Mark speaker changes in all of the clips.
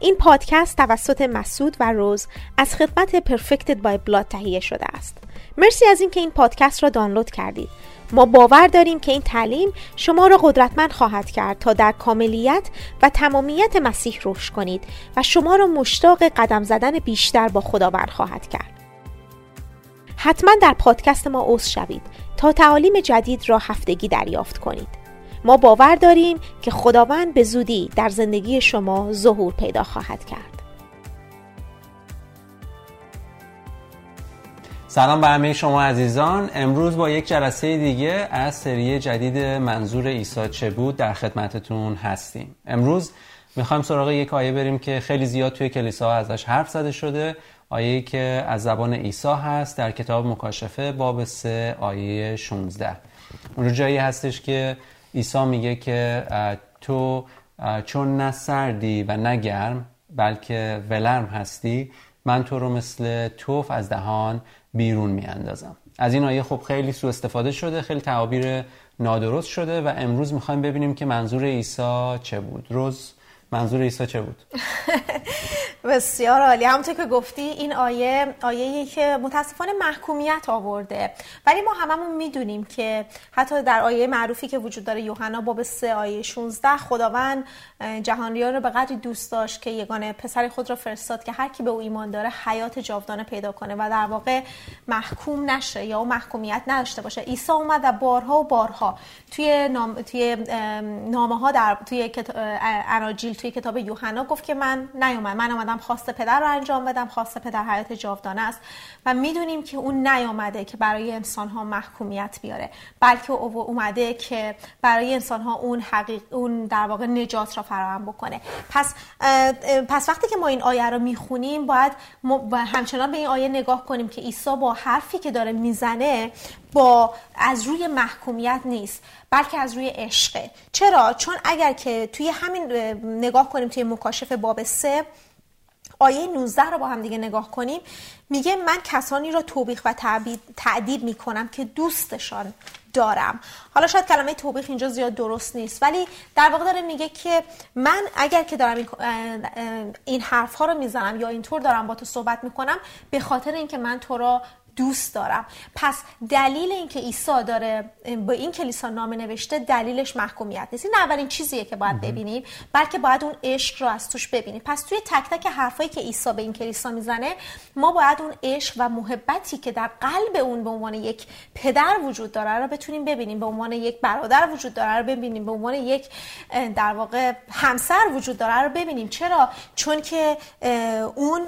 Speaker 1: این پادکست توسط مسعود و روز از خدمت پرفکتد بای بلاد تهیه شده است. مرسی از اینکه این پادکست را دانلود کردید. ما باور داریم که این تعلیم شما را قدرتمند خواهد کرد تا در کاملیت و تمامیت مسیح رشد کنید و شما را مشتاق قدم زدن بیشتر با خداوند خواهد کرد. حتما در پادکست ما عضو شوید تا تعالیم جدید را هفتگی دریافت کنید. ما باور داریم که خداوند به زودی در زندگی شما ظهور پیدا خواهد کرد.
Speaker 2: سلام به همه شما عزیزان. امروز با یک جلسه دیگه از سری جدید منظور عیسی چه بود در خدمتتون هستیم. امروز می‌خوایم سراغ یک آیه بریم که خیلی زیاد توی کلیسا ازش حرف زده شده. آیه که از زبان عیسی هست در کتاب مکاشفه باب 3 آیه 16 اونجا جایی هستش که عیسی میگه که تو چون نه سردی و نه گرم بلکه ولرم هستی من تو رو مثل توف از دهان بیرون میاندازم. از این آیه خب خیلی سوء استفاده شده خیلی تعابیر نادرست شده و امروز می‌خوایم ببینیم که منظور عیسی چه بود. روز منظور عیسی چه بود؟
Speaker 1: بسیار عالی. همونطور که گفتی این آیه آیه که متاسفانه محکومیت آورده. ولی ما هممون می‌دونیم که حتی در آیه معروفی که وجود داره یوحنا باب 3 آیه 16 خداوند جهانیان رو به قدری دوست داشت که یگانه پسر خود را فرستاد که هر کی به او ایمان داره حیات جاودانه پیدا کنه و در واقع محکوم نشه یا محکومیت نداشته باشه. عیسی اومد و بارها و بارها توی نام توی نامه ها در توی اناجیل توی کتاب یوحنا گفت که من نیومد من اومدم خواست پدر رو انجام بدم خواست پدر حیات جاودانه است. و می‌دونیم که اون نیامده که برای انسان ها محکومیت بیاره بلکه اومده که برای انسان ها اون حقیق اون در واقع نجات را فراهم بکنه. پس پس وقتی که ما این آیه رو می‌خونیم باید همچنان به این آیه نگاه کنیم که عیسی با حرفی که داره می‌زنه با از روی محکومیت نیست بلکه از روی عشقه. چرا؟ چون اگر که توی همین نگاه کنیم توی مکاشفه باب سه آیه 19 رو با هم دیگه نگاه کنیم میگه من کسانی را توبیخ و تعدیب می‌کنم که دوستشان دارم. حالا شاید کلمه توبیخ اینجا زیاد درست نیست ولی در واقع داره میگه که من اگر که دارم این, این حرف ها رو می‌زنم یا اینطور دارم با تو صحبت می‌کنم به خاطر اینکه من تو را دوست دارم. پس دلیل اینکه عیسی داره با این کلیسا نامه نوشته دلیلش محکومیت نیست. این اولین چیزیه که باید ببینیم بلکه باید اون عشق رو از توش ببینیم. پس توی تک تک حرفایی که عیسی به این کلیسا می‌زنه ما باید اون عشق و محبتی که در قلب اون به عنوان یک پدر وجود داره رو بتونیم ببینیم. به عنوان یک برادر وجود داره رو ببینیم. به عنوان یک در واقع همسر وجود داره رو ببینیم. چرا؟ چون که اون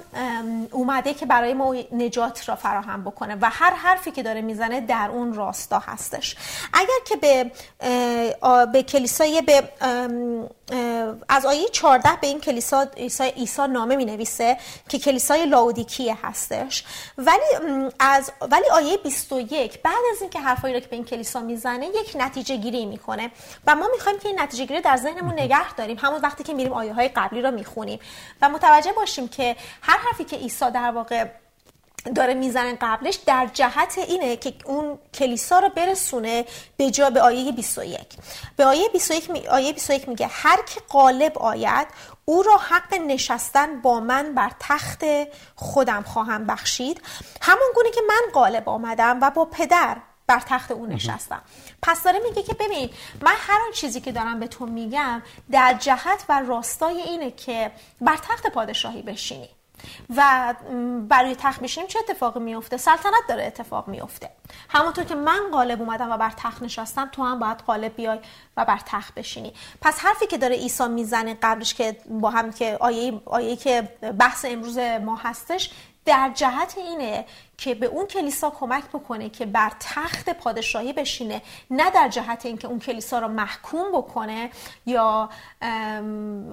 Speaker 1: اومده که برای ما نجات را فراهم بکنه. و هر حرفی که داره می‌زنه در اون راستا هستش. اگر که به به کلیسای به از آیه 14 به این کلیسا عیسی نامه می نویسه که کلیسای لاودیکیه هستش. ولی از ولی آیه 21 بعد از اینکه حرفایی رو که به این کلیسا می‌زنه یک نتیجه گیری می‌کنه. و ما می‌خوایم که این نتیجه گیری در ذهنمون نگه داریم. همون وقتی که میریم آیه های قبلی رو می‌خونیم. و متوجه باشیم که هر حرفی که عیسی در واقع داره می‌زنن قبلش در جهت اینه که اون کلیسا رو برسونه به جا به آیه 21 به آیه 21 می... آیه 21 میگه هر که غالب آید او را حق نشستن با من بر تخت خودم خواهم بخشید. همون گونه که من غالب آمدم و با پدر بر تخت او نشستم. پس داره میگه که ببین من هر آن چیزی که دارم به تو میگم در جهت و راستای اینه که بر تخت پادشاهی بشینی. و برای تخت میشیم چه اتفاقی میفته سلطنت داره اتفاق میفته همونطور که من غالب اومدم و بر تخت نشستم تو هم باید غالب بیای و بر تخت بشینی. پس حرفی که داره عیسی می‌زنه قبلش که با هم که آیه آیه که بحث امروز ما هستش در جهت اینه که به اون کلیسا کمک بکنه که بر تخت پادشاهی بشینه نه در جهت اینکه اون کلیسا رو محکوم بکنه یا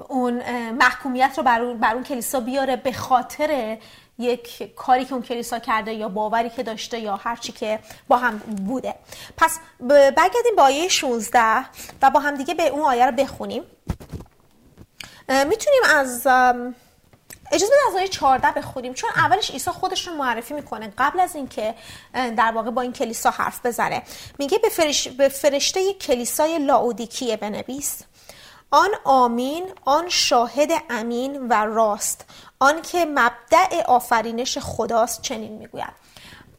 Speaker 1: اون محکومیت رو بر اون, اون کلیسا بیاره به خاطر یک کاری که اون کلیسا کرده یا باوری که داشته یا هرچی که با هم بوده. پس برگردیم با آیه 16 و با هم دیگه به اون آیه رو بخونیم. می‌تونیم از اجازه بده از آیه 14 بخونیم چون اولش عیسی خودش رو معرفی می‌کنه قبل از اینکه در واقع با این کلیسا حرف بزنه. میگه به, فرش... به فرشته کلیسای لاودیکیه بنویس. آن آمین آن شاهد امین و راست. آن که مبدع آفرینش خداست چنین می‌گوید.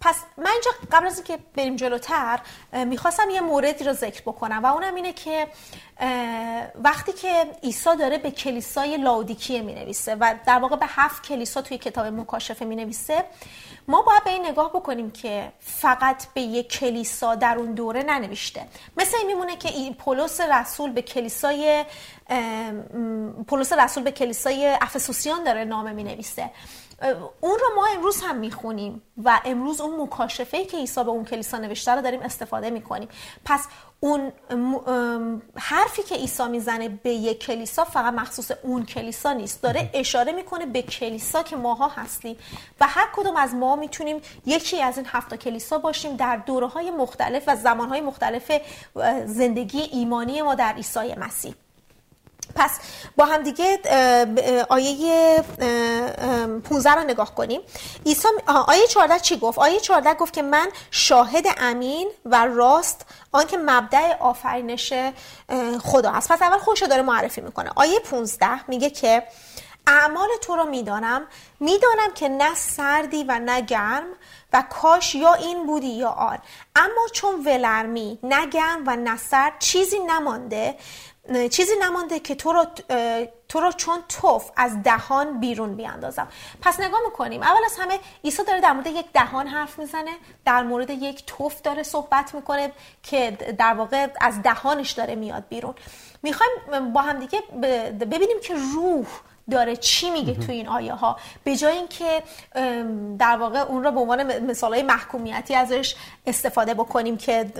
Speaker 1: پس من اینجا قبل از اینکه بریم جلوتر می‌خواستم یه موردی رو ذکر بکنم و اونم اینه که وقتی که عیسی داره به کلیسای لاودیکیه می نویسه و در واقع به هفت کلیسا توی کتاب مکاشفه می نویسه ما باید به این نگاه بکنیم که فقط به یک کلیسا در اون دوره ننوشته. مثل این میمونه که این پولس رسول به کلیسای پولس رسول به کلیسای افسوسیان داره نامه می نویسه اون رو ما امروز هم می‌خونیم و امروز اون مکاشفه که عیسی به اون کلیسا نوشته رو داریم استفاده می‌کنیم. پس اون حرفی که عیسی می‌زنه به یک کلیسا فقط مخصوص اون کلیسا نیست. داره اشاره می‌کنه به کلیسا که ماها هستیم و هر کدوم از ما می‌تونیم یکی از این هفت کلیسا باشیم در دوره های مختلف و زمان های مختلف زندگی ایمانی ما در عیسی مسیح. پس با هم دیگه آیه 15 رو نگاه کنیم. عیسی آیه 14 چی گفت؟ آیه 14 گفت که من شاهد امین و راست آنکه مبدع آفرینش خدا هست پس اول خودش داره معرفی می‌کنه. آیه 15 میگه که اعمال تو رو می‌دانم. می‌دانم که نه سردی و نه گرم و کاش یا این بودی یا آن. اما چون ولرمی نه گرم و سرد چیزی نمانده چیزی نمانده که تو رو, تو رو چون توف از دهان بیرون بیاندازم. پس نگاه می‌کنیم. اول از همه عیسی داره در مورد یک دهان حرف می‌زنه در مورد یک توف داره صحبت می‌کنه که در واقع از دهانش داره میاد بیرون. می‌خوایم با هم دیگه ببینیم که روح داره چی میگه تو این آیه ها به جای اینکه در واقع اون رو به عنوان مثال های محکومیتی ازش استفاده بکنیم که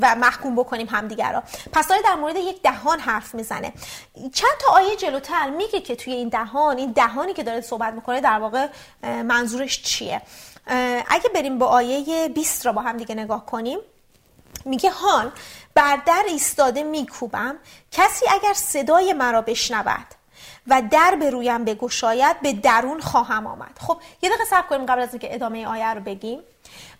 Speaker 1: و محکوم بکنیم همدیگر را پس داره در مورد یک دهان حرف می‌زنه. چند تا آیه جلوتر میگه که توی این دهان این دهانی که داره صحبت می‌کنه در واقع منظورش چیه؟ اگه بریم با آیه 20 را با هم دیگه نگاه کنیم میگه هان بر در ایستاده میکوبم کسی اگر صدای مرا بشنود و در به رویم بگشاید به درون خواهم آمد. خب یه دقیقه صبر کنیم قبل از اینکه ادامه آیه رو بگیم.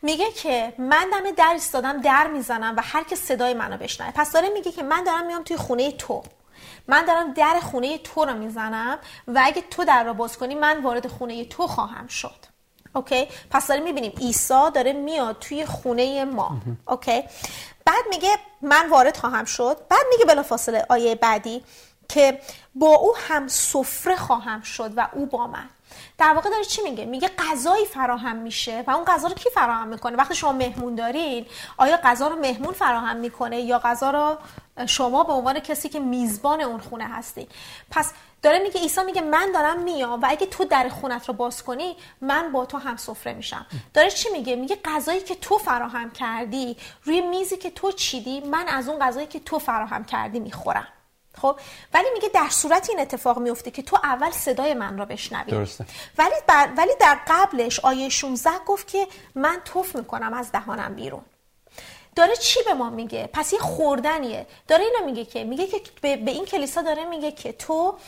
Speaker 1: میگه که من دم در ایستادم در می‌زنم و هر که صدای منو بشنوه. پس داره میگه که من دارم میام توی خونه تو. من دارم در خونه تو رو می‌زنم و اگه تو در رو باز کنی من وارد خونه تو خواهم شد. اوکی؟ پس داریم می‌بینیم عیسی داره میاد توی خونه ما. اوکی؟ بعد میگه من وارد خواهم شد. بعد میگه بلافاصله آیه بعدی که با او هم سفره خواهم شد و او با من. در واقع داره چی میگه؟ میگه غذایی فراهم میشه و اون غذا رو کی فراهم می‌کنه؟ وقتی شما مهمون دارین آیا غذا رو مهمون فراهم می‌کنه یا غذا رو شما به عنوان کسی که میزبان اون خونه هستی پس داره میگه عیسی میگه من دارم میام و اگه تو در خونت رو باز کنی من با تو هم سفره میشم. داره چی میگه؟ میگه غذایی که تو فراهم کردی روی میزی که تو چیدی من از اون غذایی که تو فراهم کردی می‌خورم. خب ولی میگه در صورت این اتفاق میفته که تو اول صدای من را بشنوی.
Speaker 2: درسته.
Speaker 1: ولی ولی در قبلش آیه 16 گفت که من توف می‌کنم از دهانم بیرون. داره چی به ما میگه؟ پس یه خوردنیه. داره اینو میگه که میگه که به, این کلیسا داره میگه که تو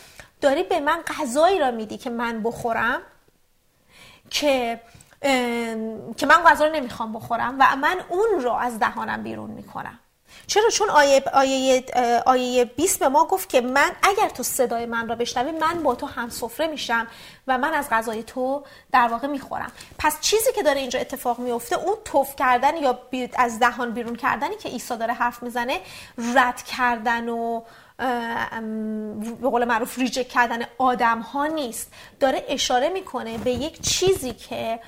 Speaker 1: داری به من غذایی را میدی که من بخورم که که من غذا رو نمی‌خوام بخورم و من اون رو از دهانم بیرون می‌کنم. چرا؟ چون آیه, آیه, آیه 20 به ما گفت که من اگر تو صدای من را بشنوی من با تو هم سفره میشم و من از غذای تو در واقع می‌خورم. پس چیزی که داره اینجا اتفاق میفته اون توف کردن یا از دهان بیرون کردنی که عیسی داره حرف می‌زنه رد کردن و به قول معروف ریجک کردن آدم ها نیست. داره اشاره می‌کنه به یک چیزی که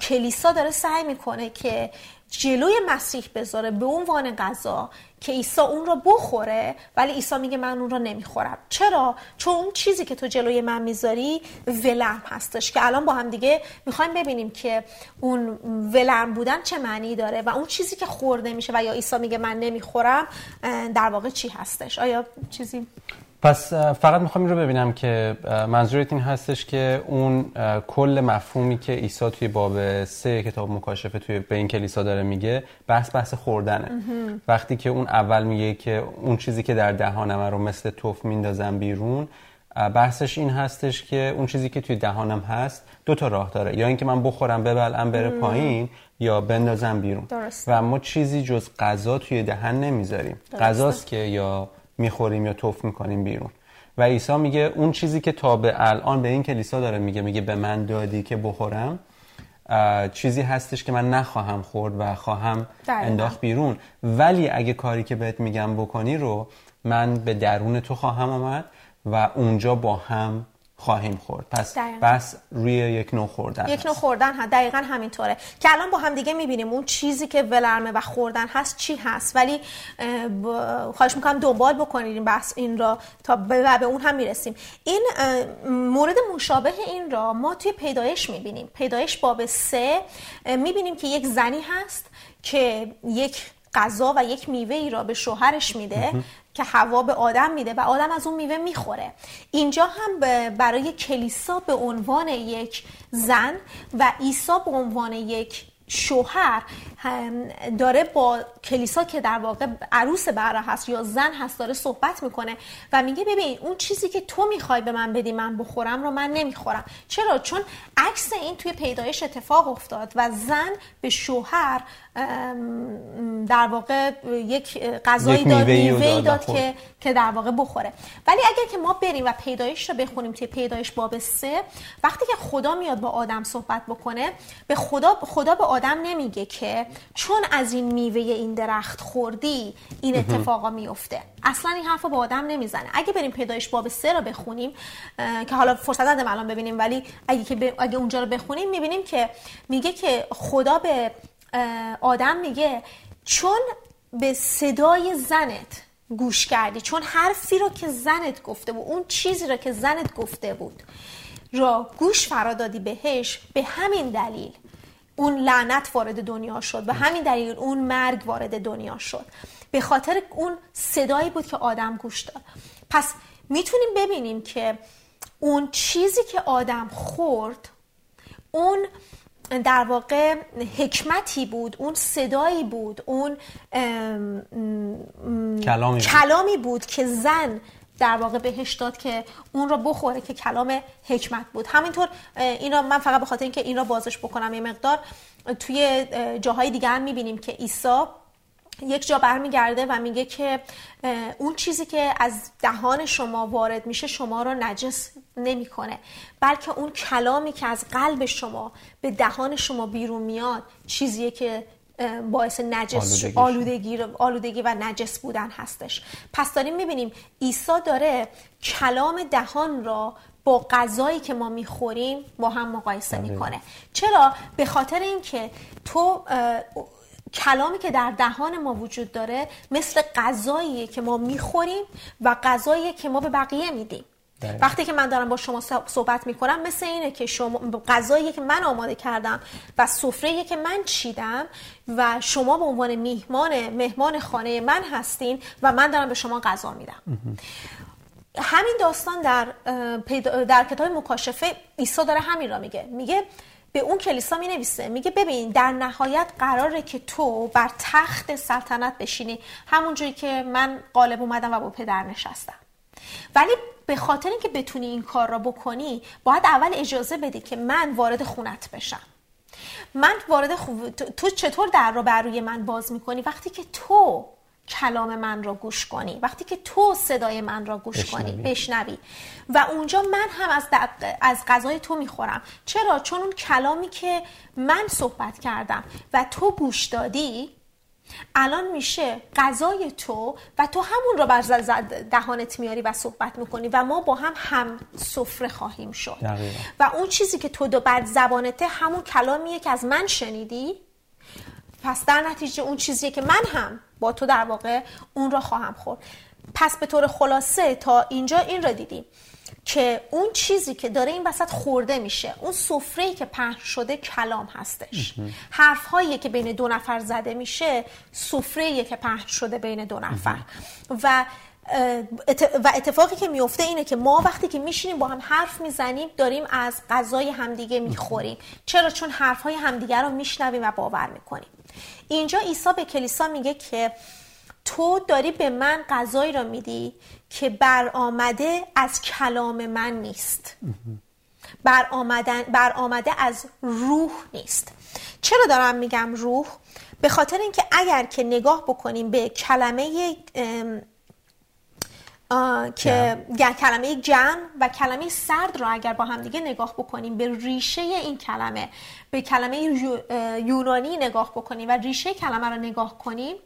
Speaker 1: کلیسا داره سعی می‌کنه که جلوی مسیح بذاره به عنوان غذا که عیسی اون رو بخوره ولی عیسی میگه من اون رو نمی‌خورم. چرا؟ چون اون چیزی که تو جلوی من می‌ذاری ولرم هستش که الان با هم دیگه می‌خوایم ببینیم که اون ولرم بودن چه معنی داره و اون چیزی که خورده میشه و یا عیسی میگه من نمی‌خورم در واقع چی هستش؟ آیا چیزی؟
Speaker 2: پس فقط می‌خوام این رو ببینم که منظورت این هستش که اون کل مفهومی که عیسی توی باب سه کتاب مکاشفه توی به این کلیسا داره میگه بحث بحث خوردنه. وقتی که اون اول میگه که اون چیزی که در دهانم رو مثل توف میندازم بیرون بحثش این هستش که اون چیزی که توی دهانم هست دو تا راه داره. یا اینکه من بخورم ببلم بره پایین یا بندازم بیرون.
Speaker 1: درست.
Speaker 2: و ما چیزی جز غذا توی دهن نمی‌ذاریم. غذاست که یا می‌خوریم یا توف می‌کنیم بیرون. و عیسی میگه اون چیزی که تا به الان به این کلیسا داره میگه میگه به من دادی که بخورم چیزی هستش که من نخواهم خورد و خواهم انداخت بیرون. ولی اگه کاری که بهت میگم بکنی رو من به درون تو خواهم آمد و اونجا با هم خواهیم خورد. پس دقیقا. بس روی یک نوع خوردن
Speaker 1: یک نوع خوردن ها دقیقا همینطوره. که الان با هم دیگه می‌بینیم اون چیزی که ولرمه و خوردن هست چی هست. ولی خواهش می‌کنم دنبال بکنید این بحث این را تا به اون هم می‌رسیم. این مورد مشابه این را ما توی پیدایش می‌بینیم. پیدایش باب سه می‌بینیم که یک زنی هست که یک غذا و یک میوه ای را به شوهرش میده. که هوا به آدم میده و آدم از اون میوه می‌خوره. اینجا هم برای کلیسا به عنوان یک زن و عیسی به عنوان یک شوهر داره با کلیسا که در واقع عروس برا هست یا زن هست داره صحبت می‌کنه و میگه ببین اون چیزی که تو می‌خوای به من بدی من بخورم رو من نمی‌خورم. چرا؟ چون عکس این توی پیدایش اتفاق افتاد و زن به شوهر در واقع یک غذایی داد میوه داد که که در واقع بخوره. ولی اگر که ما بریم و پیدایش رو بخونیم توی پیدایش باب سه وقتی که خدا میاد با آدم صحبت بکنه به خدا خدا به آدم نمیگه که چون از این میوه این درخت خوردی این اتفاقا میفته. اصلا این حرف با آدم نمی‌زنه. اگه بریم پیدایش باب سه رو بخونیم که حالا فرصت ندارم الان ببینیم ولی اگه که اگه اونجا رو بخونیم می‌بینیم که میگه که خدا به آدم میگه چون به صدای زنت گوش کردی چون حرفی رو که زنت گفته بود اون چیزی رو که زنت گفته بود را گوش فرا دادی بهش به همین دلیل اون لعنت وارد دنیا شد به همین دلیل اون مرگ وارد دنیا شد. به خاطر اون صدایی بود که آدم گوش داد. پس می‌تونیم ببینیم که اون چیزی که آدم خورد اون در واقع حکمتی بود اون صدایی بود اون
Speaker 2: کلامی,
Speaker 1: کلامی بود که زن در واقع بهش داد که اون را بخوره که کلام حکمت بود. همینطور این را من فقط به خاطر اینکه این را بازش بکنم یه مقدار توی جاهای دیگه هم می‌بینیم که عیسی یک جا برمیگرده و میگه که اون چیزی که از دهان شما وارد میشه شما رو نجس نمی‌کنه. بلکه اون کلامی که از قلب شما به دهان شما بیرون میاد چیزیه که باعث نجس آلودگی, آلودگی و نجس بودن هستش. پس داریم می‌بینیم عیسی داره کلام دهان را با غذایی که ما می‌خوریم با هم مقایسه می‌کنه. چرا؟ به خاطر اینکه تو کلامی که در دهان ما وجود داره مثل غذاییه که ما می‌خوریم و غذایی که ما به بقیه میدیم. وقتی که من دارم با شما صحبت می‌کنم مثل اینه که شما غذایی که من آماده کردم و سفره که من چیدم و شما به عنوان میهمان مهمان خانه من هستین و من دارم به شما غذا میدم. همین داستان در در کتاب مکاشفه عیسی داره همین را میگه. میگه به اون کلیسا می نویسه میگه ببین در نهایت قراره که تو بر تخت سلطنت بشینی. همونجوری که من غالب اومدم و با پدر نشستم. ولی به خاطر اینکه بتونی این کار را بکنی باید اول اجازه بدی که من وارد خونت بشم. من وارد خو... تو چطور در رو بر روی من باز می‌کنی؟ وقتی که تو کلام من را گوش کنی. وقتی که تو صدای من را گوش کنی بشنوی. و اونجا من هم از, از غذای تو می‌خورم. چرا؟ چون اون کلامی که من صحبت کردم و تو گوش دادی الان میشه غذای تو و تو همون رو بر دهانت میاری و صحبت می‌کنی و ما با هم هم سفره خواهیم شد. و اون چیزی که تو دو بر زبانته همون کلامیه که از من شنیدی. پس در نتیجه اون چیزیه که من هم با تو در واقع اون را خواهم خورد. پس به طور خلاصه تا اینجا این را دیدیم که اون چیزی که داره این وسط خورده میشه اون سفره که پهن شده کلام هستش. حرف هایی که بین دو نفر زده میشه سفره که پهن شده بین دو نفر. و و اتفاقی که میفته اینه که ما وقتی که میشینیم با هم حرف می‌زنیم داریم از غذای همدیگه می‌خوریم. چرا؟ چون حرف های همدیگه رو میشنویم و باور می‌کنیم. اینجا عیسی به کلیسا میگه که تو داری به من غذایی را میدی که برآمده از کلام من نیست. برآمدن برآمده از روح نیست. چرا دارم میگم روح؟ به خاطر اینکه اگر که نگاه بکنیم به کلمه که کلمه گرم و کلمه سرد رو اگر با هم دیگه نگاه بکنیم به ریشه این کلمه به کلمه یونانی نگاه بکنیم و ریشه کلمه رو نگاه کنیم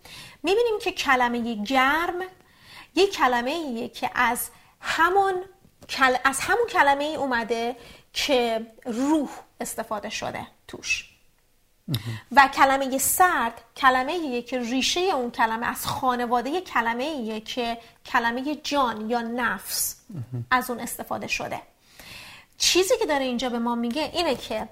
Speaker 1: می‌بینیم که کلمه گرم یک کلمه ایه که از همون از همون کلمه ای اومده که روح استفاده شده توش. و کلمه سرد کلمه ایه که ریشه اون کلمه از خانواده کلمه ایه که کلمه جان یا نفس از اون استفاده شده. چیزی که داره اینجا به ما میگه اینه که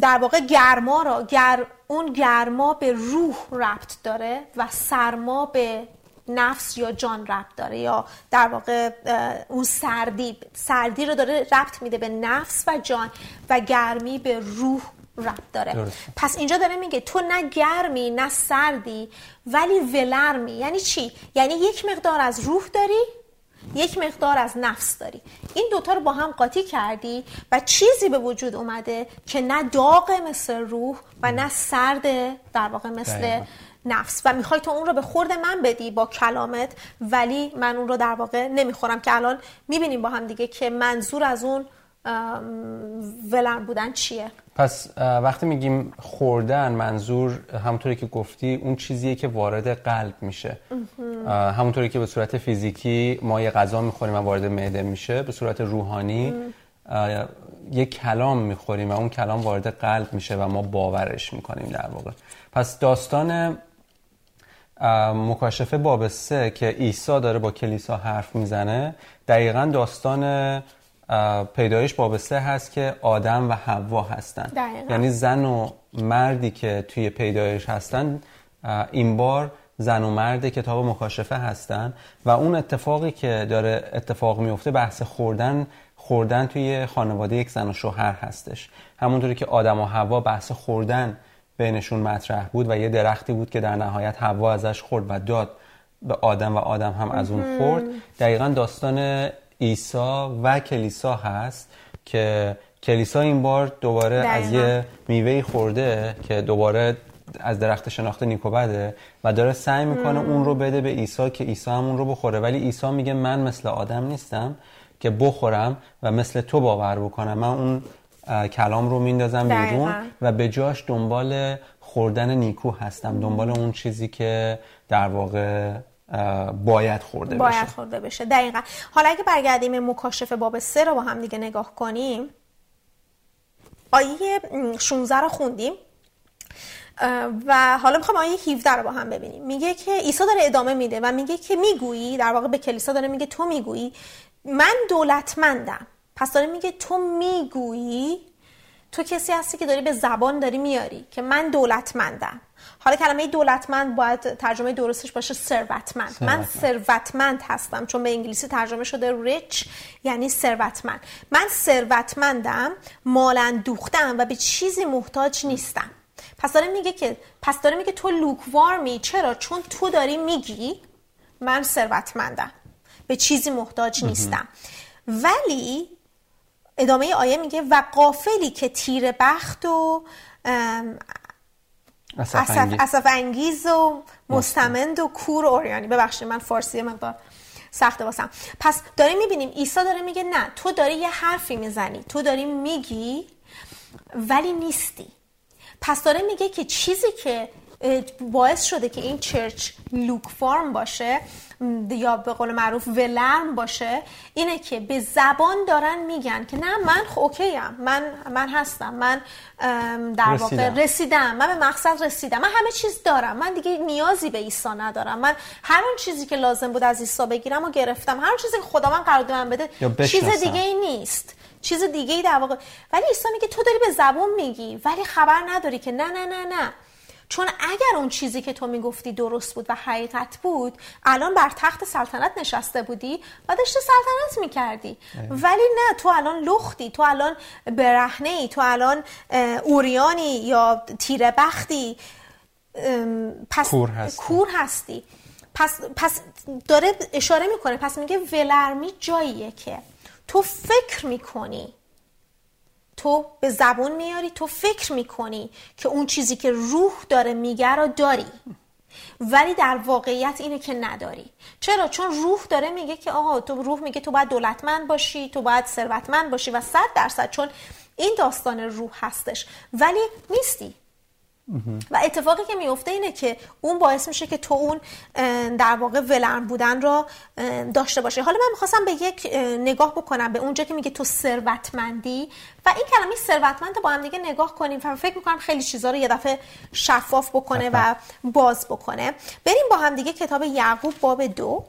Speaker 1: در واقع گرما را گر اون گرما به روح ربط داره و سرما به نفس یا جان ربط داره یا در واقع اون سردی سردی رو داره ربط میده به نفس و جان و گرمی به روح ربط داره. پس اینجا داره میگه تو نه گرمی نه سردی ولی ولرمی. یعنی چی؟ یعنی یک مقدار از روح داری یک مقدار از نفس داری. این دوتا رو با هم قاطی کردی و چیزی به وجود اومده که نه داغ مثل روح و نه سرد در واقع مثل نفس. و می‌خوای تو اون رو به خورد من بدی با کلامت ولی من اون رو در واقع نمی‌خورم. که الان می‌بینیم با هم دیگه که منظور از اون ولن بودن چیه؟
Speaker 2: پس وقتی میگیم خوردن منظور همونطوری که گفتی اون چیزیه که وارد قلب میشه. همونطوری که به صورت فیزیکی ما یه غذا می‌خوریم و وارد معده میشه به صورت روحانی یه کلام می‌خوریم و اون کلام وارد قلب میشه و ما باورش می‌کنیم در واقع. پس داستان مکاشفه باب سه که عیسی داره با کلیسا حرف می‌زنه دقیقا داستان پیدایش باب سه هست که آدم و حوا هستن. یعنی زن و مردی که توی پیدایش هستن این بار زن و مرد کتاب مکاشفه هستن و اون اتفاقی که داره اتفاق میفته بحث خوردن خوردن توی خانواده یک زن و شوهر هستش. همونطوری که آدم و حوا بحث خوردن بینشون مطرح بود و یه درختی بود که در نهایت حوا ازش خورد و داد به آدم و آدم هم از اون خورد. دقیقا داستان عیسی و کلیسا هست که کلیسا این بار دوباره از یه میوه خورده که دوباره از درخت شناخت نیکو بده و داره سعی می‌کنه اون رو بده به عیسی که عیسی هم اون رو بخوره. ولی عیسی میگه من مثل آدم نیستم که بخورم و مثل تو باور بکنم. من اون کلام رو میندازم بیرون و به جاش دنبال خوردن نیکو هستم. دنبال اون چیزی که در واقع باید خورده
Speaker 1: باید بشه. باید خورده بشه. دقیقا. حالا اگه برگردیم مکاشفه باب سه رو با هم دیگه نگاه کنیم. آیه 16 رو خوندیم. و حالا می‌خوام آیه 17 رو با هم ببینیم. میگه که عیسی داره ادامه میده و میگه که می‌گویی در واقع به کلیسا داره میگه تو می‌گویی من دولتمندم. پس داره میگه تو می‌گویی تو کسی هستی که داری به زبان داری میاری که من دولتمندم. حالا کلمه دولتمند باید ترجمه درستش باشه ثروتمند. من ثروتمند. هستم چون به انگلیسی ترجمه شده ریچ یعنی ثروتمند. من ثروتمندم مال اندوختم و به چیزی محتاج نیستم. پس داره میگه که پس داره میگه تو لوکوارمی چرا؟ چون تو داری میگی من ثروتمندم. به چیزی محتاج نیستم. ولی ادامه آیه میگه و قافلی که تیر بخت و اصف انگیز. و مستمند و کور و اوریانی. ببخشید من فارسی مقدار سخته واسم. پس داریم می‌بینیم عیسی داره میگه نه تو داری یه حرفی می‌زنی تو داری میگی ولی نیستی. پس داره میگه که چیزی که باعث شده که این چرچ لوک فارم باشه یا به قول معروف ولرم باشه اینه که به زبان دارن میگن که نه من اوکیم من من هستم من در واقع رسیدم. من به مقصد رسیدم من همه چیز دارم من دیگه نیازی به عیسی ندارم من هر اون چیزی که لازم بود از عیسی بگیرم و گرفتم هر اون چیزی که خدا من قرار من بده چیز دیگه ای نیست. چیز دیگه ای در واقع. ولی عیسی میگه تو داری به زبان میگی ولی خبر نداری که نه نه نه نه. چون اگر اون چیزی که تو می‌گفتی درست بود و حقیقت بود الان بر تخت سلطنت نشسته بودی و داشته سلطنت می‌کردی. ولی نه تو الان لختی تو الان برهنه ای تو الان اوریانی یا تیره بختی
Speaker 2: پس کور هستی,
Speaker 1: کور هستی. پس, پس داره اشاره می‌کنه پس میگه ولرمی جاییه که تو فکر می‌کنی تو به زبون میاری تو فکر می‌کنی که اون چیزی که روح داره میگه رو داری. ولی در واقعیت اینه که نداری. چرا؟ چون روح داره میگه که آقا تو روح میگه تو باید دولتمند باشی تو باید ثروتمند باشی و صد درصد چون این داستان روح هستش. ولی نیستی. و اتفاقی که میفته اینه که اون باعث میشه که تو اون در واقع ولرم بودن را داشته باشه. حالا من می‌خواستم به یک نگاه بکنم به اونجا که میگه تو ثروتمندی. و این کلمه ثروتمند با هم دیگه نگاه کنیم. و فکر می‌کنم خیلی چیزا رو یه دفعه شفاف بکنه و باز بکنه. بریم با هم دیگه کتاب یعقوب باب دو.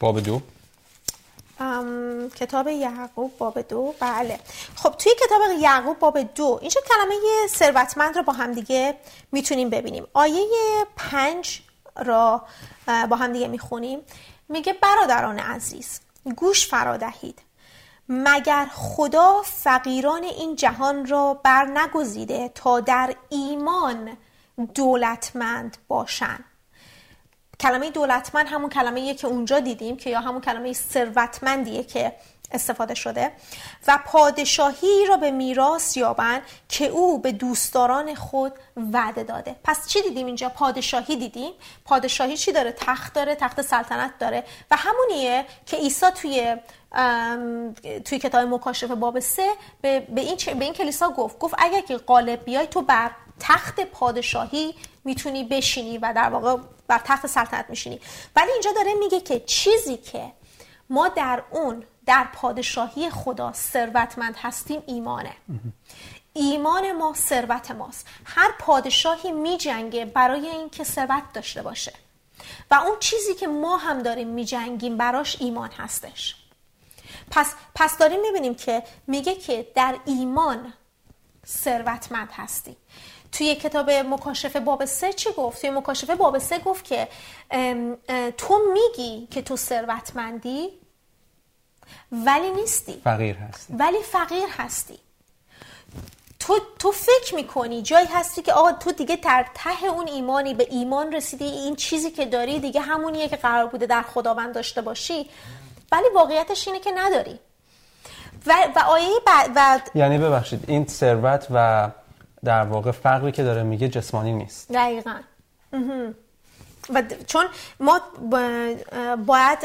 Speaker 2: باب دو.
Speaker 1: کتاب یعقوب باب دو بله. خب توی کتاب یعقوب باب دو اینجا کلمه ثروتمند رو با هم دیگه می‌تونیم ببینیم. آیه پنج را با هم دیگه می‌خونیم. میگه برادران عزیز گوش فرادهید. مگر خدا فقیران این جهان را بر نگزیده تا در ایمان دولتمند باشند؟ کلمه دولتمند همون کلمه که اونجا دیدیم که یا همون کلمه ثروتمندیه که استفاده شده. و پادشاهی را به میراث یابن که او به دوستداران خود وعده داده. پس چی دیدیم اینجا؟ پادشاهی دیدیم. پادشاهی چی داره؟ تخت داره تخت سلطنت داره. و همونیه که عیسی توی توی کتاب مکاشفه باب سه به, به, این, به این کلیسا گفت. گفت اگر که غالب بیای تو بر تخت پادشاهی می‌تونی بشینی و در واقع بر تخت سلطنت میشینی. ولی اینجا داره میگه که چیزی که ما در اون در پادشاهی خدا ثروتمند هستیم ایمانه. ایمان ما ثروت ماست. هر پادشاهی میجنگه برای اینکه ثروت داشته باشه. و اون چیزی که ما هم داریم میجنگیم براش ایمان هستش. پس پس داریم می‌بینیم که میگه که در ایمان ثروتمند هستی. توی کتاب مکاشفه باب سه چی گفت؟ توی مکاشفه باب سه گفت که تو میگی که تو ثروتمندی ولی نیستی.
Speaker 2: فقیر هستی.
Speaker 1: ولی فقیر هستی. تو, تو فکر می‌کنی جایی هستی که آقا تو دیگه در ته اون ایمانی به ایمان رسیدی این چیزی که داری دیگه همونیه که قرار بوده در خداوند داشته باشی. ولی واقعیتش اینه که نداری. و, و آیه بعد
Speaker 2: یعنی ببخشید این ثروت و در واقع فقری که داره میگه جسمانی نیست.
Speaker 1: دقیقا. و چون ما باید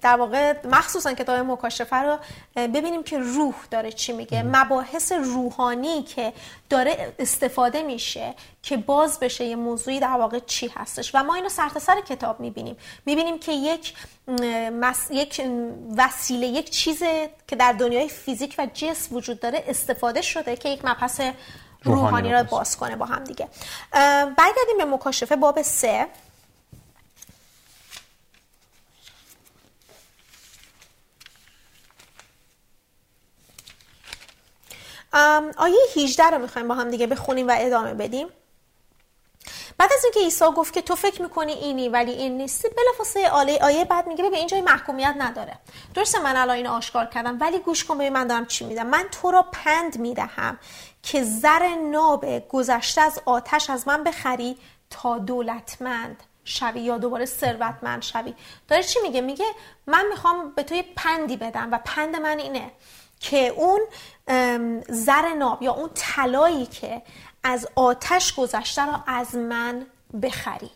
Speaker 1: در واقع مخصوصا کتاب مکاشفه رو ببینیم که روح داره چی میگه. مباحث روحانی که داره استفاده میشه که باز بشه یه موضوعی در واقع چی هستش. و ما اینو سر سر کتاب می‌بینیم. می‌بینیم که یک یک وسیله یک چیز که در دنیای فیزیک و جسم وجود داره استفاده شده که یک مبحث روحانی, رو باز کنه با هم دیگه. برگردیم به مکاشفه. باب سه. آیه 18 رو می‌خوایم با هم دیگه بخونیم و ادامه بدیم. بعد از اینکه عیسی گفت که تو فکر می‌کنی اینی ولی این نیستی بلافاصله آیه آیه بعد میگه به اینجای محکومیت نداره. درسته من الان اینو آشکار کردم ولی گوش کن ببین من دارم چی میدم من تو را پند می‌دهم که زر ناب گذشته از آتش از من بخری تا دولتمند شوی یا دوباره ثروتمند شوی. داره چی میگه؟ میگه من می‌خوام به تو پندی بدم و پند من اینه که اون زر ناب یا اون طلایی که از آتش گذشته رو از من بخری.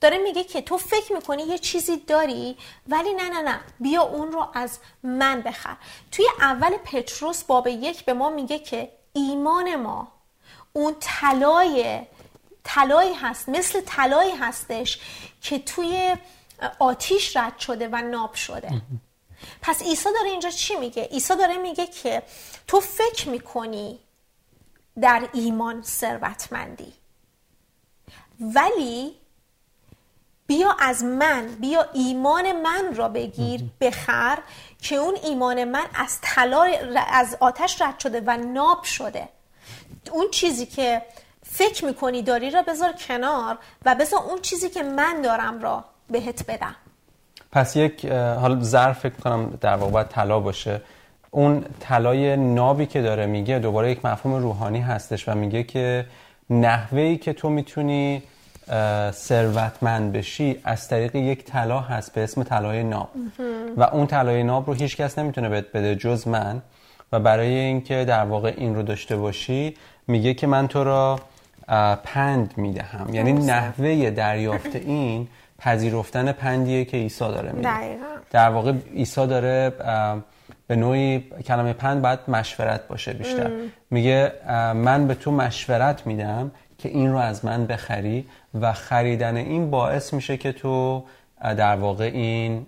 Speaker 1: داره میگه که تو فکر می‌کنی یه چیزی داری ولی نه نه نه. بیا اون رو از من بخر. توی اول پتروس باب یک به ما میگه که ایمان ما اون طلای طلایی هست مثل طلایی هستش که توی آتیش رد شده و ناب شده. پس عیسی داره اینجا چی میگه؟ عیسی داره میگه که تو فکر می‌کنی در ایمان ثروتمندی. ولی بیا از من بیا ایمان من را بگیر بخر که اون ایمان من از طلا از آتش رد شده و ناب شده. اون چیزی که فکر می‌کنی داری را بذار کنار و بذار اون چیزی که من دارم را بهت بدم.
Speaker 2: پس یک حالا ظرف فکر کنم در واقع باید طلا باشه. اون طلای نابی که داره میگه دوباره یک مفهوم روحانی هستش و میگه که نحوهی که تو می‌تونی ثروتمند بشی از طریق یک طلا هست به اسم طلای ناب. و اون طلای ناب رو هیچ کس نمی‌تونه بهت بده جز من. و برای اینکه در واقع این رو داشته باشی میگه که من تو را پند می‌دهم. یعنی نحوه دریافت این پذیرفتن پندیه که عیسی داره میده در واقع عیسی داره به نوعی کلمه پند باید مشورت باشه بیشتر. میگه من به تو مشورت میدم که این رو از من بخری و خریدن این باعث میشه که تو در واقع این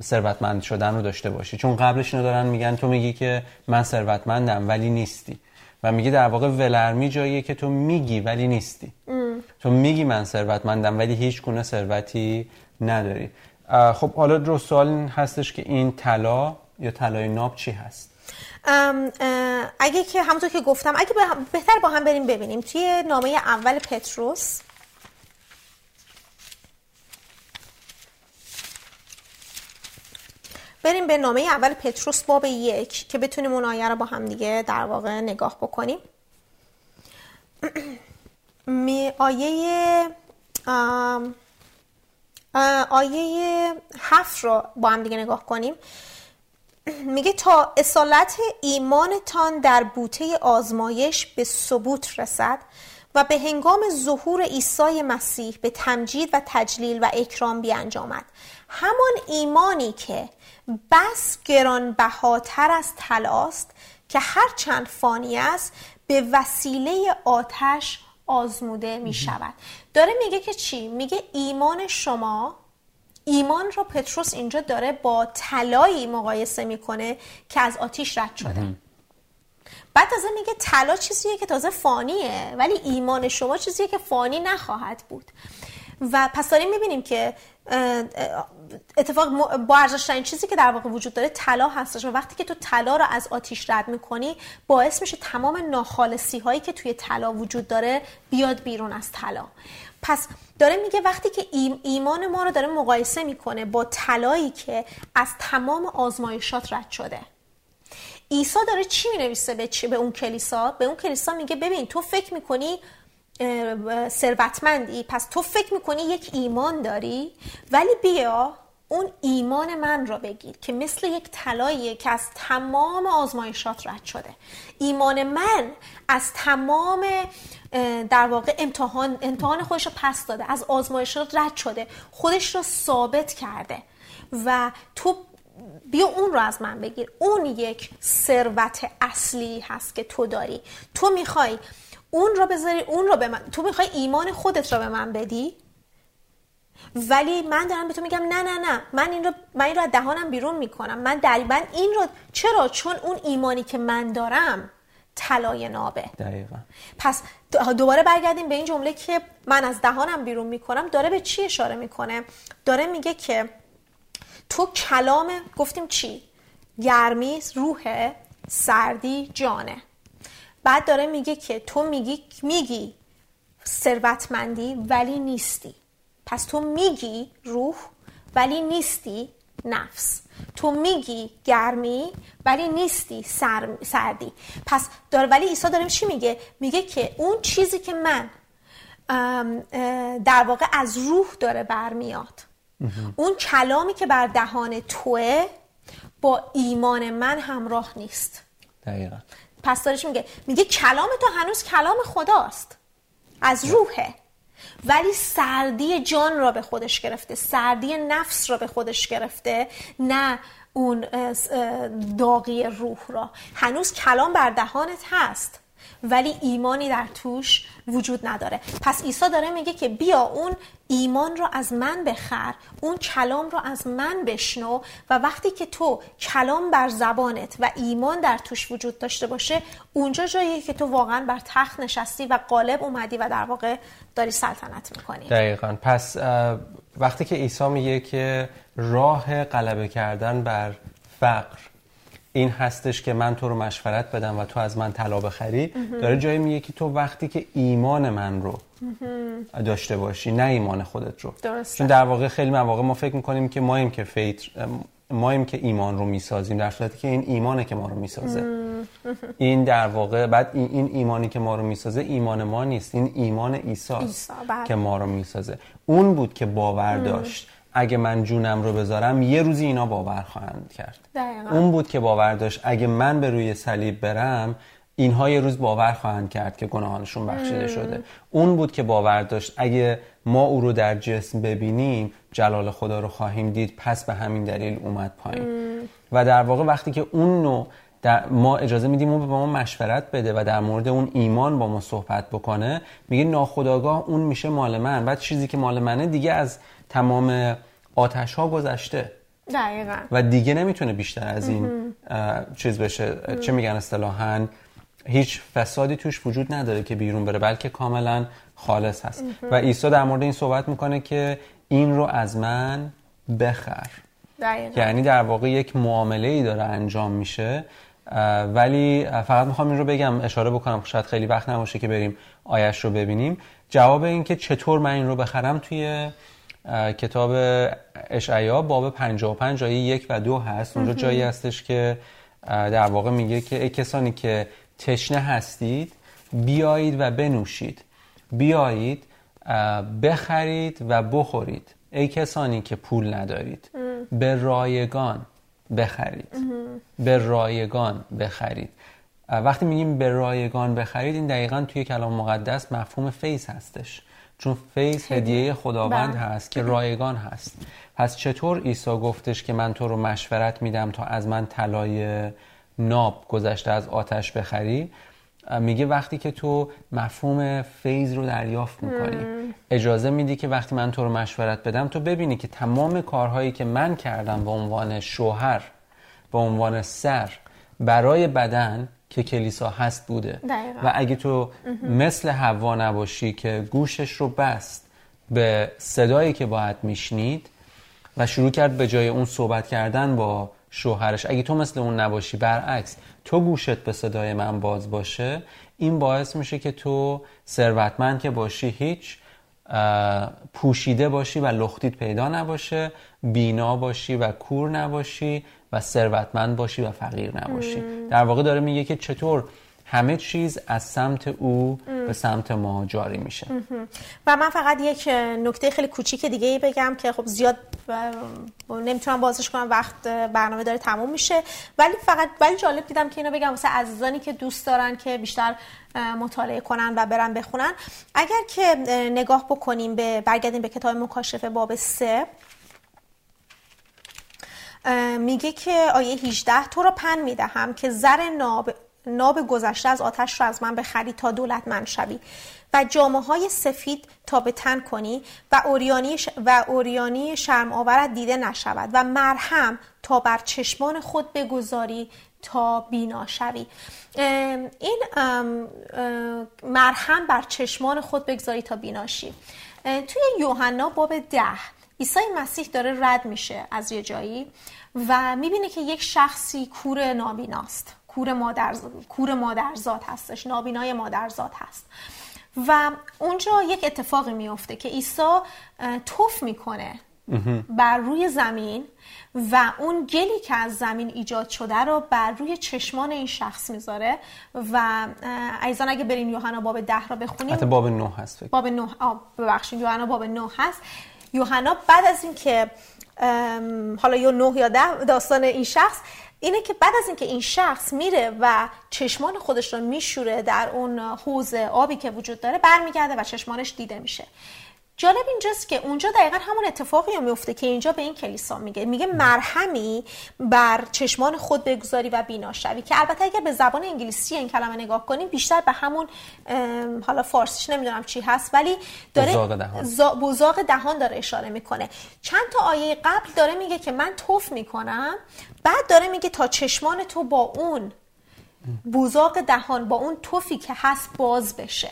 Speaker 2: ثروتمند شدن رو داشته باشی. چون قبلش اینو دارن میگن تو میگی که من ثروتمندم ولی نیستی. و میگی در واقع ولرمی جاییه که تو میگی ولی نیستی. تو میگی من ثروتمندم ولی هیچ گونه ثروتی نداری. خب حالا رو سوال هستش که این طلا یا طلای ناب چی هست؟
Speaker 1: اگه که همونطور که گفتم اگه بهتر با هم بریم ببینیم. توی نامه اول پتروس بریم به نامه اول پتروس باب یک که بتونیم اون آیه رو با هم دیگه در واقع نگاه بکنیم. می آیه آیه هفت رو با هم دیگه نگاه کنیم. میگه تا اصالت ایمانتان در بوته آزمایش به ثبوت رسد و به هنگام ظهور عیسی مسیح به تمجید و تجلیل و اکرام بیانجامد. همان ایمانی که بس گرانبهاتر از طلاست که هر چند فانی است به وسیله آتش آزموده می شود داره میگه که چی؟ میگه ایمان شما ایمان رو پتروس اینجا داره با طلایی مقایسه می‌کنه که از آتیش رد شده. بعد تازه میگه طلا چیزیه که تازه فانیه ولی ایمان شما چیزیه که فانی نخواهد بود. و پس داریم می‌بینیم که اتفاق با ارزشترین چیزی که در واقع وجود داره طلا هستش و وقتی که تو طلا رو از آتیش رد می‌کنی باعث میشه تمام ناخالصی هایی که توی طلا وجود داره بیاد بیرون از طلا. پس داره میگه وقتی که ایمان ما رو داره مقایسه می‌کنه با طلایی که از تمام آزمایشات رد شده. عیسی داره چی می‌نویسه به, به اون کلیسا؟ به اون کلیسا میگه ببین تو فکر می‌کنی ثروتمندی پس تو فکر می‌کنی یک ایمان داری ولی بیا اون ایمان من را بگیر که مثل یک طلاییه که از تمام آزمایشات رد شده. ایمان من از تمام در واقع امتحان امتحان خودش رو پس داده از آزمایشات رد شده خودش رو ثابت کرده و تو بیا اون رو از من بگیر. اون یک ثروت اصلی هست که تو داری. تو می‌خوای اون رو بذاری اون رو به من تو می‌خوای ایمان خودت رو به من بدی؟ ولی من دارم به تو میگم نه نه نه. من این رو من این رو از دهانم بیرون می‌کنم. من من این رو چرا؟ چون اون ایمانی که من دارم طلای نابه.
Speaker 2: دقیقا.
Speaker 1: پس دوباره برگردیم به این جمله که من از دهانم بیرون می‌کنم. داره به چی اشاره می‌کنه؟ داره میگه که تو کلام گفتیم چی؟ گرمی روح سردی جانه. بعد داره میگه که تو میگی میگی ثروتمندی ولی نیستی. پس تو میگی روح ولی نیستی نفس. تو میگی گرمی ولی نیستی سر، سردی. پس داره ولی عیسی داره چی میگه؟ میگه که اون چیزی که من در واقع از روح داره برمیاد. اون کلامی که بر دهان توه با ایمان من همراه نیست.
Speaker 2: دقیقا.
Speaker 1: پس دارش میگه؟ میگه کلام تو هنوز کلام خداست. از روحه. ولی سردی جان را به خودش گرفته سردی نفس را به خودش گرفته نه اون داغی روح را. هنوز کلام بر دهانت هست. ولی ایمانی در توش وجود نداره. پس عیسی داره میگه که بیا اون ایمان رو از من بخر اون کلام رو از من بشنو و وقتی که تو کلام بر زبانت و ایمان در توش وجود داشته باشه اونجا جاییه که تو واقعا بر تخت نشستی و قالب اومدی و در واقع داری سلطنت می‌کنی.
Speaker 2: دقیقا. پس وقتی که عیسی میگه که راه غلبه کردن بر فقر این هستش که من تو رو مشورت بدم و تو از من طلا بخری. داره جایی میگه که تو وقتی که ایمان من رو داشته باشی نه ایمان خودت رو.
Speaker 1: درسته.
Speaker 2: چون در واقع خیلی مواقع ما فکر می‌کنیم که ماییم که فیتر ماییم که ایمان رو می‌سازیم در صورتی که این ایمانه که ما رو می‌سازه. این در واقع بعد این ایمانی که ما رو می‌سازه ایمان ما نیست. این ایمان ایساست
Speaker 1: بله.
Speaker 2: که ما رو می‌سازه. اون بود که باور داشت. اگه من جونم رو بذارم یه روزی اینا باور خواهند کرد.
Speaker 1: دقیقا.
Speaker 2: اون بود که باور داشت اگه من به روی صلیب برم اینها یه روز باور خواهند کرد که گناهانشون بخشیده شده. اون بود که باور داشت اگه ما او رو در جسم ببینیم جلال خدا رو خواهیم دید پس به همین دلیل اومد پایین. و در واقع وقتی که اون نوع در ما اجازه میدیم اون به ما مشورت بده و در مورد اون ایمان با ما صحبت بکنه. میگه ناخداگاه اون میشه مال من. بعد چیزی که مال منه دیگه از تمام آتش ها گذشته.
Speaker 1: دقیقا.
Speaker 2: و دیگه نمی‌تونه بیشتر از این چیز بشه. چه میگن اصطلاحا؟ هیچ فسادی توش وجود نداره که بیرون بره بلکه کاملا خالص هست. و عیسی در مورد این صحبت می‌کنه که این رو از من بخر.
Speaker 1: دقیقا.
Speaker 2: یعنی در واقع یک معامله ای داره انجام میشه ولی فقط می‌خوام این رو بگم اشاره بکنم شاید خیلی وقت نباشه که بریم آیش رو ببینیم. جواب این که چطور من این رو بخرم توی کتاب اشعیا باب 55 آیه یک و دو هست. اونجا جایی هستش که در واقع میگه که ای کسانی که تشنه هستید بیایید و بنوشید. بیایید بخرید و بخورید. ای کسانی که پول ندارید. به رایگان. بخرید. به رایگان بخرید. وقتی میگیم به رایگان بخرید این دقیقا توی کلام مقدس مفهوم فیض هستش. چون فیض هدیه خداوند
Speaker 1: بله.
Speaker 2: هست که رایگان هست. پس چطور عیسی گفتش که من تو رو مشورت میدم تا از من طلای ناب گذشته از آتش بخری؟ میگه وقتی که تو مفهوم فیض رو دریافت می‌کنی. اجازه میدی که وقتی من تو رو مشورت بدم تو ببینی که تمام کارهایی که من کردم به عنوان شوهر به عنوان سر برای بدن که کلیسا هست بوده.
Speaker 1: دقیقاً.
Speaker 2: و اگه تو مثل حوا نباشی که گوشش رو بست به صدایی که باید میشنید و شروع کرد به جای اون صحبت کردن با شوهرش اگه تو مثل اون نباشی برعکس تو گوشت به صدای من باز باشه این باعث میشه که تو ثروتمند که باشی هیچ پوشیده باشی و لختیت پیدا نباشه بینا باشی و کور نباشی و ثروتمند باشی و فقیر نباشی. در واقع داره میگه که چطور همه چیز از سمت او به سمت ما جاری میشه.
Speaker 1: و من فقط یک نکته خیلی کوچیک دیگه ای بگم که خب زیاد نمی‌تونم بازش کنم وقت برنامه داره تموم میشه. ولی فقط ولی جالب دیدم که اینو بگم واسه عزیزانی که دوست دارن که بیشتر مطالعه کنن و برن بخونن. اگر که اه، نگاه بکنیم به برگردیم به کتاب مکاشفه باب سه. میگه که آیه 18 تو را پن می‌دهم که زر ناب ناب گذشته از آتش را از من بخری تا دولت من شوی. و جامعه های سفید تا به تن کنی و اوریانی ش... و اوریانی شرم آورت دیده نشود و مرهم تا بر چشمان خود بگذاری تا بینا شوی. این مرهم بر چشمان خود بگذاری تا بینا شی. اه، توی یوحنا باب ده عیسی مسیح داره رد میشه از یه جایی و می‌بینه که یک شخصی کور نابیناست. کور مادر کور مادرزاد هستش نابینای مادرزاد هست. و اونجا یک اتفاقی میفته که عیسی توف می‌کنه بر روی زمین و اون گلی که از زمین ایجاد شده رو بر روی چشمان این شخص می‌ذاره و اه، عزیزان اگه برین یوحنا باب ده رو بخونیم
Speaker 2: حتی باب نه هست فکر
Speaker 1: باب نه ببخشید یوحنا باب نه هست. یوحنا بعد از اینکه حالا یا نه یا ده داستان این شخص اینه که بعد از اینکه این شخص میره و چشمان خودش رو میشوره در اون حوض آبی که وجود داره برمیگرده و چشمانش دیده میشه. جالب اینجاست که اونجا دقیقا همون اتفاقی رو میفته که اینجا به این کلیسا میگه. میگه مرهمی بر چشمان خود بگذاری و بینا شوی که البته اگر به زبان انگلیسی این کلمه نگاه کنیم بیشتر به همون حالا فارسیش نمی‌دونم چی هست ولی داره
Speaker 2: بزاق دهان.
Speaker 1: بزاق دهان داره اشاره می‌کنه. چند تا آیه قبل داره میگه که من توف می‌کنم بعد داره میگه تا چشمان تو با اون بوزاق دهان با اون توفی که هست باز بشه.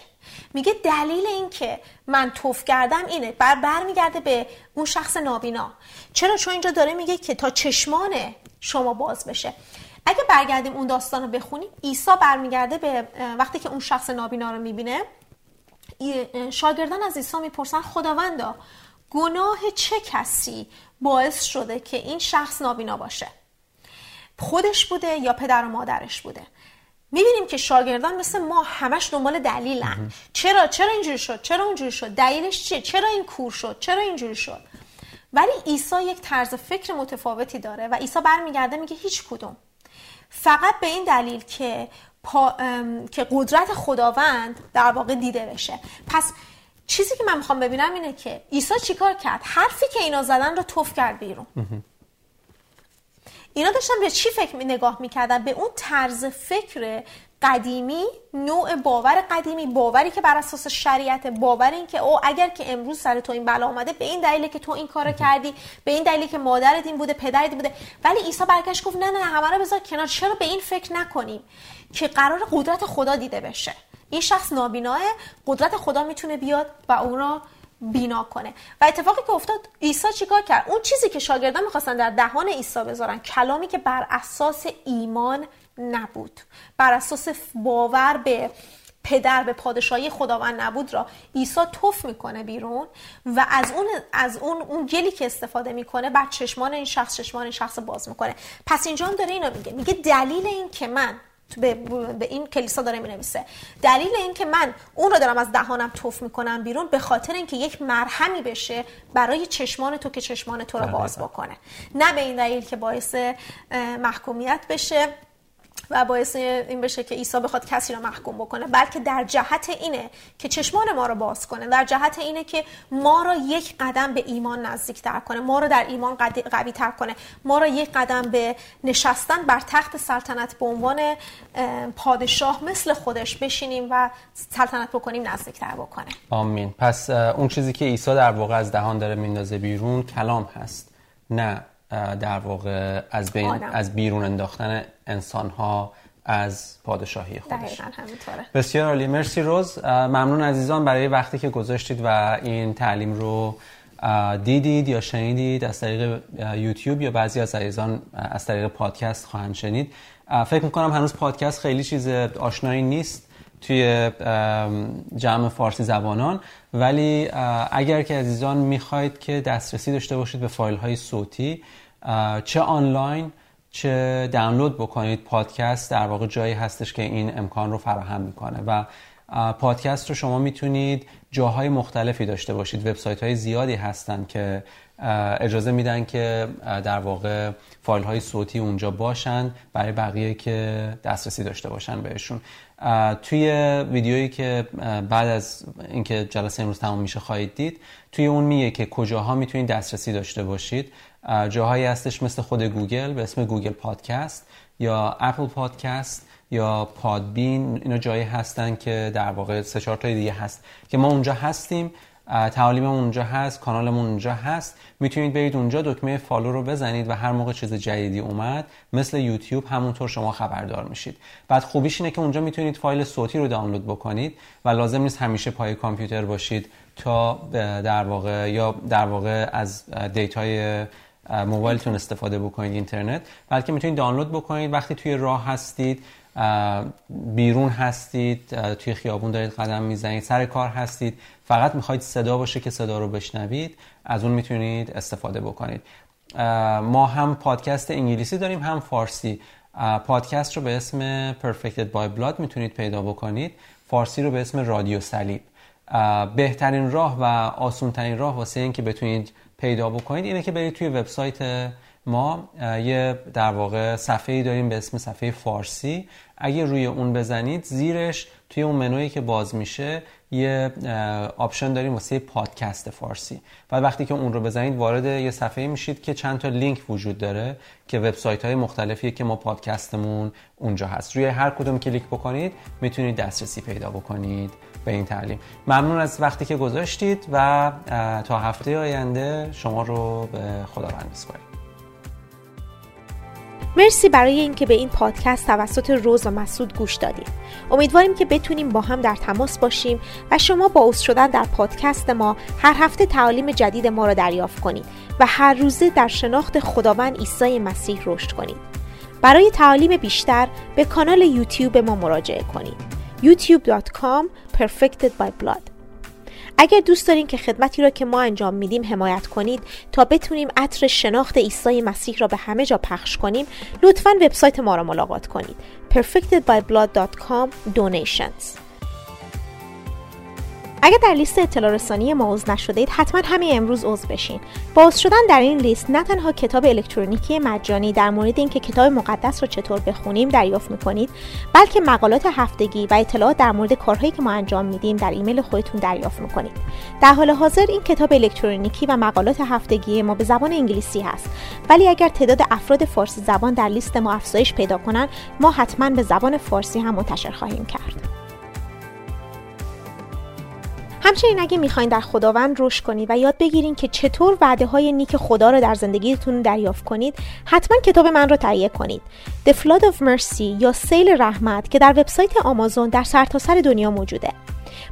Speaker 1: میگه دلیل این که من توف کردم اینه. بر برمیگرده به اون شخص نابینا. چرا؟ چون اینجا داره میگه که تا چشمان شما باز بشه. اگه برگردیم اون داستان رو بخونیم عیسی برمیگرده به وقتی که اون شخص نابینا رو می‌بینه شاگردان از عیسی می‌پرسن خداوندا گناه چه کسی باعث شده که این شخص نابینا باشه؟ خودش بوده یا پدر و مادرش بوده. می‌بینیم که شاگردان مثل ما همش دنبال دلیلن. چرا؟ چرا اینجوری شد؟ چرا اونجوری شد؟ دلیلش چیه؟ چرا این کور شد؟ چرا اینجوری شد؟ ولی عیسی یک طرز فکر متفاوتی داره و عیسی برمیگرده میگه هیچ کدوم. فقط به این دلیل که پا، که قدرت خداوند در واقع دیده بشه. پس چیزی که من می‌خوام ببینم اینه که عیسی چیکار کرد؟ حرفی که اینا زدن رو توف کرد بیرون. اینا داشتن به چی فکر نگاه می‌کردن؟ به اون طرز فکر قدیمی نوع باور قدیمی باوری که بر اساس شریعت باور این که او اگر که امروز سر تو این بلا آمده به این دلیل که تو این کارو کردی به این دلیل که مادرت این بوده پدرت این بوده. ولی عیسی برگشت گفت نه نه همه رو بذار کنار. چرا به این فکر نکنیم که قرار قدرت خدا دیده بشه؟ این شخص نابیناه قدرت خدا می‌تونه بیاد و اون را بینا کنه. و اتفاقی که افتاد عیسی چیکار کرد؟ اون چیزی که شاگردان می‌خواستن در دهان عیسی بذارن کلامی که بر اساس ایمان نبود. بر اساس باور به پدر به پادشاهی خداوند نبود را عیسی توف می‌کنه بیرون و از اون از اون اون گلی که استفاده می‌کنه بعد چشمان این شخص چشمان این شخص باز می‌کنه. پس اینجا هم داره اینو میگه. میگه دلیل این که من به, به این کلیسا داره می نویسه دلیل این که من اون رو دارم از دهانم توف می‌کنم بیرون به خاطر اینکه یک مرهمی بشه برای چشمان تو که چشمان تو رو باز بکنه. نه به این دلیل که باعث محکومیت بشه. و باعث این بشه که عیسی بخواد کسی رو محکوم بکنه بلکه در جهت اینه که چشمان ما رو باز کنه در جهت اینه که ما رو یک قدم به ایمان نزدیک تر کنه ما رو در ایمان قوی تر کنه ما رو یک قدم به نشستن بر تخت سلطنت به عنوان پادشاه مثل خودش بشینیم و سلطنت بکنیم نزدیک تر بکنه.
Speaker 2: آمین. پس اون چیزی که عیسی در واقع از دهان داره میندازه بیرون کلام هست. نه. در واقع از, بین از بیرون انداختن انسان ها از پادشاهی خودش. بسیار عالی. مرسی روز. ممنون عزیزان برای وقتی که گذاشتید و این تعلیم رو دیدید یا شنیدید از طریق یوتیوب یا بعضی از عزیزان از طریق پادکست خواهند شنید. فکر می‌کنم هنوز پادکست خیلی چیز آشنایی نیست توی جمع فارسی زبانان. ولی اگر که عزیزان می‌خواید که دسترسی داشته باشید به فایل های صوتی چه آنلاین چه دانلود بکنید. پادکست در واقع جایی هستش که این امکان رو فراهم می‌کنه و پادکست رو شما می‌تونید جاهای مختلفی داشته باشید. وبسایت های زیادی هستن که اجازه میدن که در واقع فایل های صوتی اونجا باشن برای بقیه که دسترسی داشته باشن بهشون. توی ویدیویی که بعد از اینکه جلسه امروز تمام میشه خواهید دید توی اون میگه که کجاها می‌تونید دسترسی داشته باشید. جاهایی هستش مثل خود گوگل به اسم گوگل پادکست یا اپل پادکست یا پادبین اینا جایی هستن که در واقع سه چهار تای دیگه هست که ما اونجا هستیم. تعالیممون اونجا هست کانالمون اونجا هست. می‌تونید برید اونجا دکمه follow رو بزنید و هر موقع چیز جدیدی اومد مثل یوتیوب همونطور شما خبردار میشید. بعد خوبیش اینه که اونجا می‌تونید فایل صوتی رو دانلود بکنید و لازم نیست همیشه پای کامپیوتر باشید تا در واقع یا در واقع از دیتای موبایلتون استفاده بکنید اینترنت. بلکه می‌تونید دانلود بکنید. وقتی توی راه هستید بیرون هستید توی خیابون دارید قدم می‌زنید سر کار هستید فقط می‌خواید صدا باشه که صدا رو بشنوید از اون می‌تونید استفاده بکنید. ما هم پادکست انگلیسی داریم هم فارسی. پادکست رو به اسم Perfected by Blood می‌تونید پیدا بکنید. فارسی رو به اسم رادیو صلیب. بهترین راه و آسونترین راه واسه اینکه بتونید پیدا بکنید اینه که برید توی وبسایت ما یه در واقع صفحه ای داریم به اسم صفحه فارسی. اگه روی اون بزنید زیرش توی اون منویی که باز میشه یه option داریم واسه پادکست فارسی. و وقتی که اون رو بزنید وارد یه صفحه میشید که چند تا لینک وجود داره که وبسایت های مختلفیه که ما پادکستمون اونجا هست. روی هر کدوم کلیک بکنید می‌تونید دسترسی پیدا بکنید به این تعلیم. ممنون از وقتی که گذاشتید و تا هفته آینده شما رو به خداوند میسپاریم.
Speaker 1: مرسی برای اینکه به این پادکست توسط روز و مسعود گوش دادید. امیدواریم که بتونیم با هم در تماس باشیم و شما با اوست شدن در پادکست ما هر هفته تعالیم جدید ما را دریافت کنید و هر روزه در شناخت خداوند عیسی مسیح رشد کنید. برای تعالیم بیشتر به کانال یوتیوب ما مراجعه کنید. youtube.com perfected by blood اگر دوست دارین که خدمتی را که ما انجام میدیم حمایت کنید تا بتونیم عطر شناخت عیسی مسیح را به همه جا پخش کنیم لطفا وبسایت ما را ملاقات کنید. perfectedbyblood.com donations. اگر در لیست اطلاع رسانی ما عضو نشدید حتما همین امروز عضو بشین. با شدن در این لیست نه تنها کتاب الکترونیکی مجانی در مورد اینکه کتاب مقدس رو چطور بخونیم دریافت می‌کنید بلکه مقالات هفتگی و اطلاعات در مورد کارهایی که ما انجام میدیم در ایمیل خودتون دریافت می‌کنید. در حال حاضر این کتاب الکترونیکی و مقالات هفتگی ما به زبان انگلیسی هست. ولی اگر تعداد افراد فارسی زبان در لیست ما افزایش پیدا کنند ما حتما به زبان فارسی هم منتشر خواهیم کرد. همچنین اگه می‌خواین در خداوند رشد کنید و یاد بگیرین که چطور وعده های نیک خدا رو در زندگیتون دریافت کنید حتما کتاب من رو تهیه کنید. The Flood of Mercy یا سیل رحمت که در وبسایت آمازون در سرتاسر سر دنیا موجوده.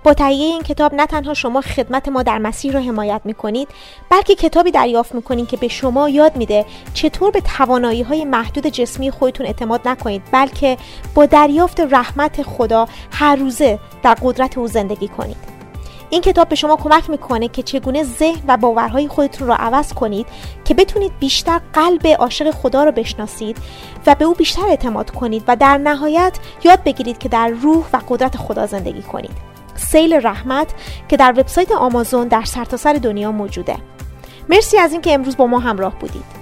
Speaker 1: با تهیه این کتاب نه تنها شما خدمت ما در مسیر رو حمایت می‌کنید بلکه کتابی دریافت می‌کنید که به شما یاد میده چطور به توانایی های محدود جسمی خودتون اعتماد نکنید بلکه با دریافت رحمت خدا هر روزه در قدرت او زندگی کنید. این کتاب به شما کمک می‌کنه که چگونه ذهن و باورهای خودتون رو عوض کنید که بتونید بیشتر قلب عاشق خدا رو بشناسید و به او بیشتر اعتماد کنید و در نهایت یاد بگیرید که در روح و قدرت خدا زندگی کنید. سیل رحمت که در وبسایت آمازون در سرتاسر سر دنیا موجوده. مرسی از اینکه امروز با ما همراه بودید.